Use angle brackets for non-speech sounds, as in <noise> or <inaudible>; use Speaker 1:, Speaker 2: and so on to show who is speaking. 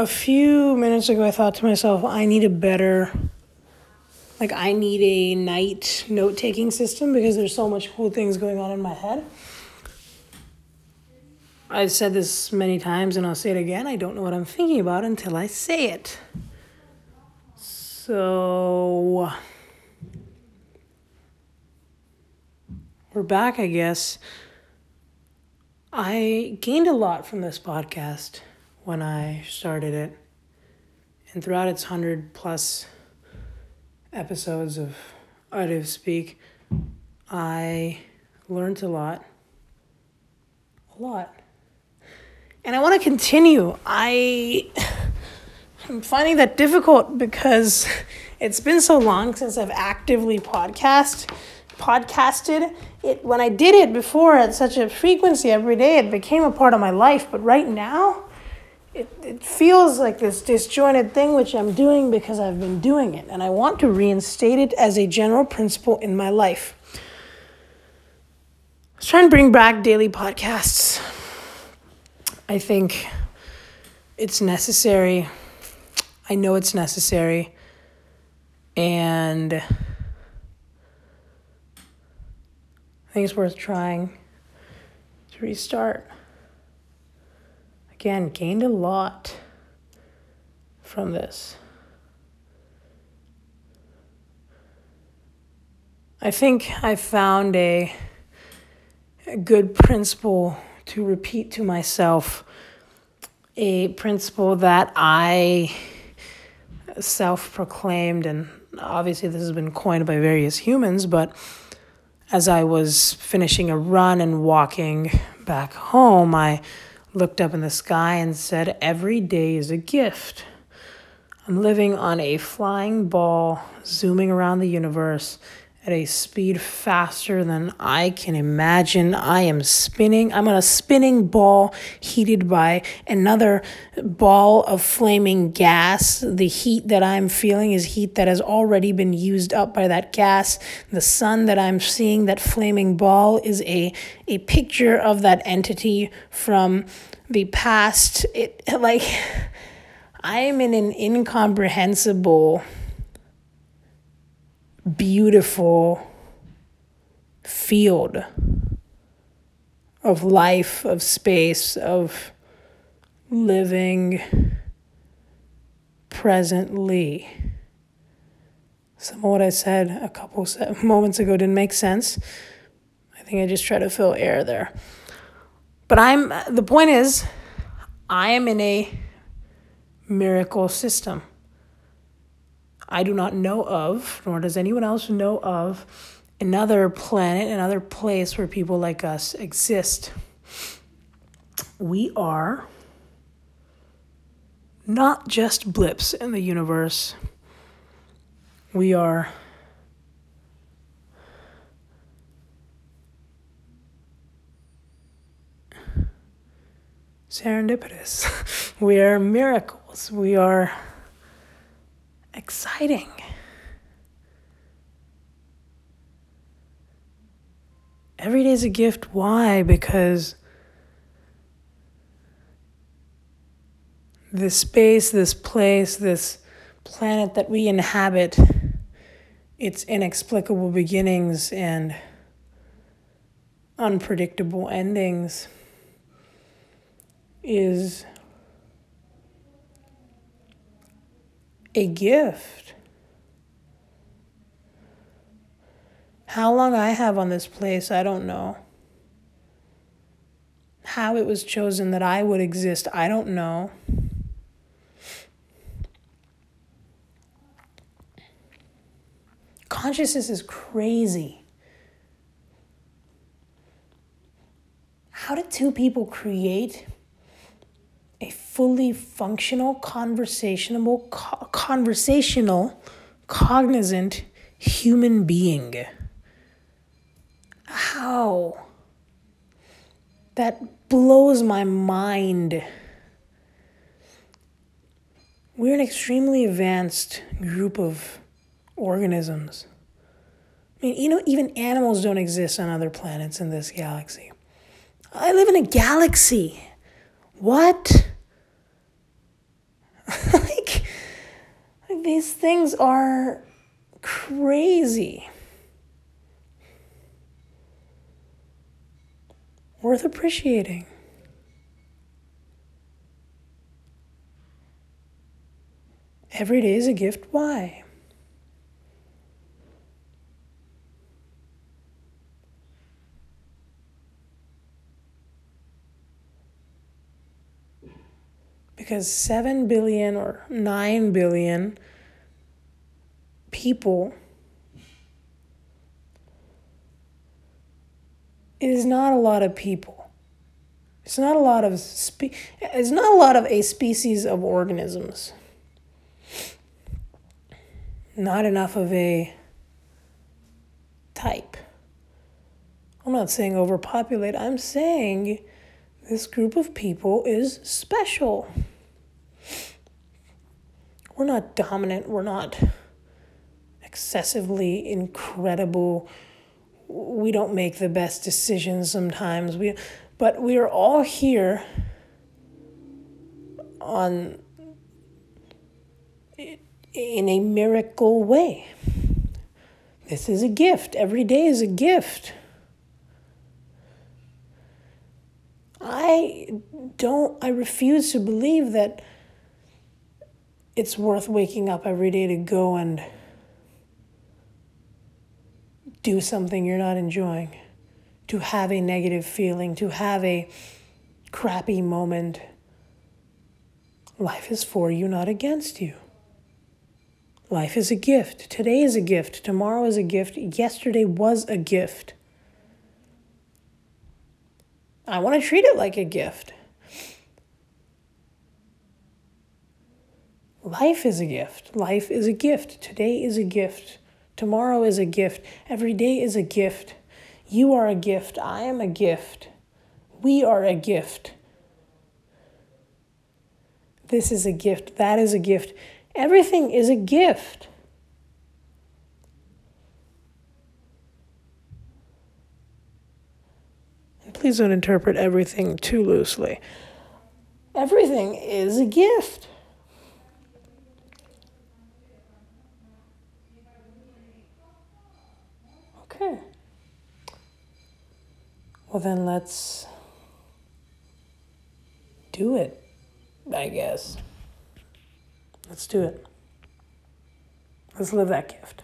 Speaker 1: a few minutes ago, I thought to myself, I need a better, like, I need a night note taking system because there's so much cool things going on in my head. I've said this many times and I'll say it again. I don't know what I'm thinking about until I say it. So, we're back, I guess. I gained a lot from this podcast when I started it. And throughout its 100 plus episodes of of Speak, I learned a lot. A lot. And I want to continue. I am finding that difficult because it's been so long since I've actively podcast podcasted it when I did it before at such a frequency every day, it became a part of my life. But right now, it, it feels like this disjointed thing which I'm doing because I've been doing it. And I want to reinstate it as a general principle in my life. Let's try and bring back daily podcasts. I think it's necessary. I know it's necessary. And I think it's worth trying to restart. Again, gained a lot from this. I think I found a, a good principle to repeat to myself, a principle that I self proclaimed, and obviously this has been coined by various humans, but as I was finishing a run and walking back home, I looked up in the sky and said, Every day is a gift. I'm living on a flying ball, zooming around the universe, at a speed faster than I can imagine. I am spinning. I'm on a spinning ball heated by another ball of flaming gas. The heat that I'm feeling is heat that has already been used up by that gas. The sun that I'm seeing, that flaming ball, is a, a picture of that entity from the past. It <laughs> like I am in an incomprehensible beautiful field of life, of space, of living presently. Some of what I said a couple <laughs> moments ago didn't make sense. I think I just try to fill air there. But I'm, the point is, I am in a miracle system. I do not know of, nor does anyone else know of, another planet, another place where people like us exist. We are not just blips in the universe. We are serendipitous. <laughs> we are miracles. We are exciting. Every day is a gift. Why? Because this space, this place, this planet that we inhabit, its inexplicable beginnings and unpredictable endings is a gift. How long I have on this place, I don't know. How it was chosen that I would exist, I don't know. Consciousness is crazy. How did two people create fully functional, conversational, co- conversational, cognizant human being. How? That blows my mind. We're an extremely advanced group of organisms. I mean, you know, even animals don't exist on other planets in this galaxy. I live in a galaxy. What? These things are crazy. Worth appreciating. Every day is a gift. Why? Because 7 billion or 9 billion people is not a lot of people. It's not a lot of spe- it's not a lot of a species of organisms not enough of a type. I'm not saying overpopulate, I'm saying this group of people is special. We're not dominant, we're not excessively incredible. We don't make the best decisions sometimes. We but we are all here on in a miracle way. This is a gift. Every day is a gift. I don't, I refuse to believe that it's worth waking up every day to go and do something you're not enjoying, to have a negative feeling, to have a crappy moment. Life is for you, not against you. Life is a gift. Today is a gift. Tomorrow is a gift. Yesterday was a gift. I want to treat it like a gift. Life is a gift. Life is a gift. Today is a gift. Tomorrow is a gift. Every day is a gift. You are a gift. I am a gift. We are a gift. This is a gift. That is a gift. Everything is a gift. please don't interpret everything too loosely. Everything is a gift. Okay. Well, then let's do it, I guess. Let's do it. Let's live that gift.